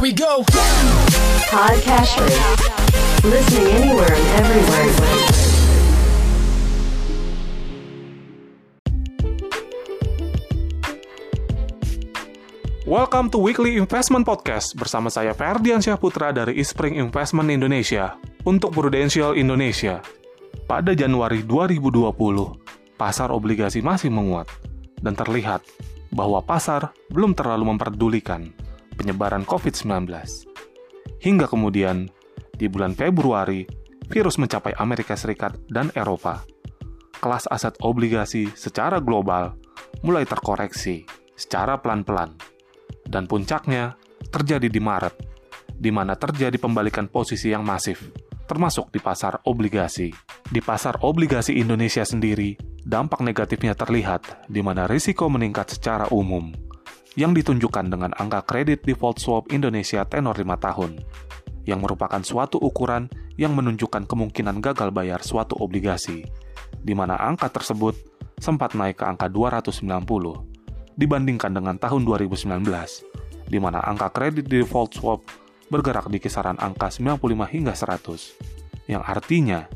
Here we go. Podcast Listening anywhere and everywhere. Welcome to Weekly Investment Podcast bersama saya Ferdian Syahputra dari Ispring Investment Indonesia untuk Prudential Indonesia. Pada Januari 2020, pasar obligasi masih menguat dan terlihat bahwa pasar belum terlalu memperdulikan penyebaran COVID-19. Hingga kemudian, di bulan Februari, virus mencapai Amerika Serikat dan Eropa. Kelas aset obligasi secara global mulai terkoreksi secara pelan-pelan dan puncaknya terjadi di Maret, di mana terjadi pembalikan posisi yang masif, termasuk di pasar obligasi. Di pasar obligasi Indonesia sendiri, dampak negatifnya terlihat di mana risiko meningkat secara umum, yang ditunjukkan dengan angka kredit default swap Indonesia tenor 5 tahun, yang merupakan suatu ukuran yang menunjukkan kemungkinan gagal bayar suatu obligasi, di mana angka tersebut sempat naik ke angka 290 dibandingkan dengan tahun 2019, di mana angka kredit default swap bergerak di kisaran angka 95 hingga 100, yang artinya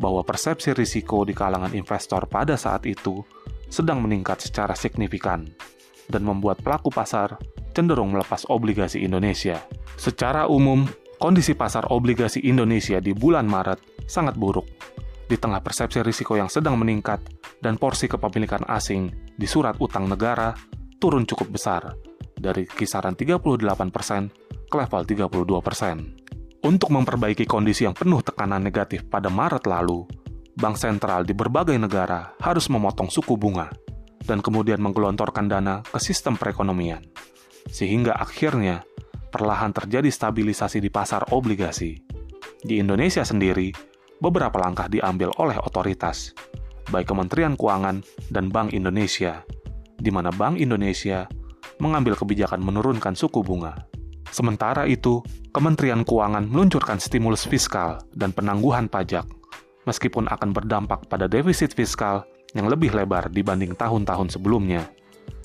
bahwa persepsi risiko di kalangan investor pada saat itu sedang meningkat secara signifikan dan membuat pelaku pasar cenderung melepas obligasi Indonesia. Secara umum, kondisi pasar obligasi Indonesia di bulan Maret sangat buruk. Di tengah persepsi risiko yang sedang meningkat dan porsi kepemilikan asing di surat utang negara turun cukup besar dari kisaran 38% ke level 32%. Untuk memperbaiki kondisi yang penuh tekanan negatif pada Maret lalu, bank sentral di berbagai negara harus memotong suku bunga dan kemudian menggelontorkan dana ke sistem perekonomian. Sehingga akhirnya perlahan terjadi stabilisasi di pasar obligasi. Di Indonesia sendiri, beberapa langkah diambil oleh otoritas, baik Kementerian Keuangan dan Bank Indonesia, di mana Bank Indonesia mengambil kebijakan menurunkan suku bunga. Sementara itu, Kementerian Keuangan meluncurkan stimulus fiskal dan penangguhan pajak, meskipun akan berdampak pada defisit fiskal yang lebih lebar dibanding tahun-tahun sebelumnya.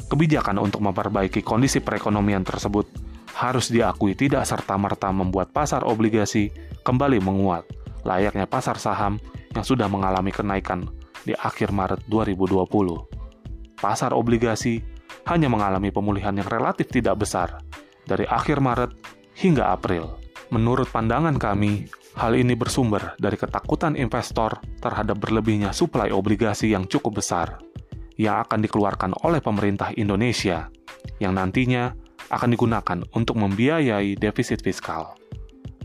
Kebijakan untuk memperbaiki kondisi perekonomian tersebut harus diakui tidak serta-merta membuat pasar obligasi kembali menguat, layaknya pasar saham yang sudah mengalami kenaikan di akhir Maret 2020. Pasar obligasi hanya mengalami pemulihan yang relatif tidak besar dari akhir Maret hingga April. Menurut pandangan kami, hal ini bersumber dari ketakutan investor terhadap berlebihnya suplai obligasi yang cukup besar yang akan dikeluarkan oleh pemerintah Indonesia yang nantinya akan digunakan untuk membiayai defisit fiskal.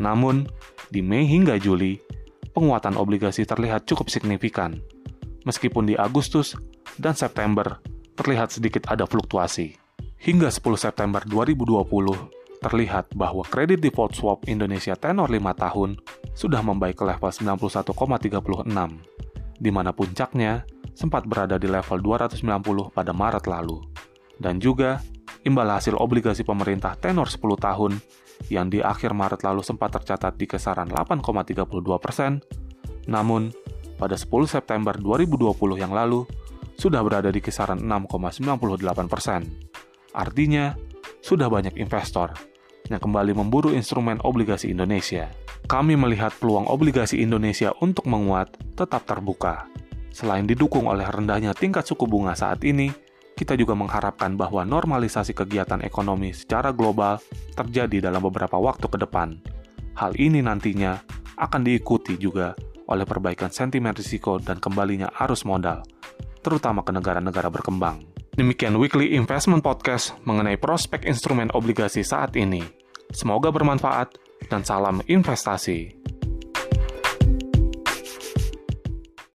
Namun, di Mei hingga Juli, penguatan obligasi terlihat cukup signifikan, meskipun di Agustus dan September terlihat sedikit ada fluktuasi. Hingga 10 September 2020, terlihat bahwa kredit default swap Indonesia tenor 5 tahun sudah membaik ke level 91,36, di mana puncaknya sempat berada di level 290 pada Maret lalu. Dan juga, imbal hasil obligasi pemerintah tenor 10 tahun yang di akhir Maret lalu sempat tercatat di kisaran 8,32 persen, namun pada 10 September 2020 yang lalu sudah berada di kisaran 6,98 persen. Artinya, sudah banyak investor yang kembali memburu instrumen obligasi Indonesia. Kami melihat peluang obligasi Indonesia untuk menguat tetap terbuka. Selain didukung oleh rendahnya tingkat suku bunga saat ini, kita juga mengharapkan bahwa normalisasi kegiatan ekonomi secara global terjadi dalam beberapa waktu ke depan. Hal ini nantinya akan diikuti juga oleh perbaikan sentimen risiko dan kembalinya arus modal, terutama ke negara-negara berkembang. Demikian Weekly Investment Podcast mengenai prospek instrumen obligasi saat ini. Semoga bermanfaat dan salam investasi.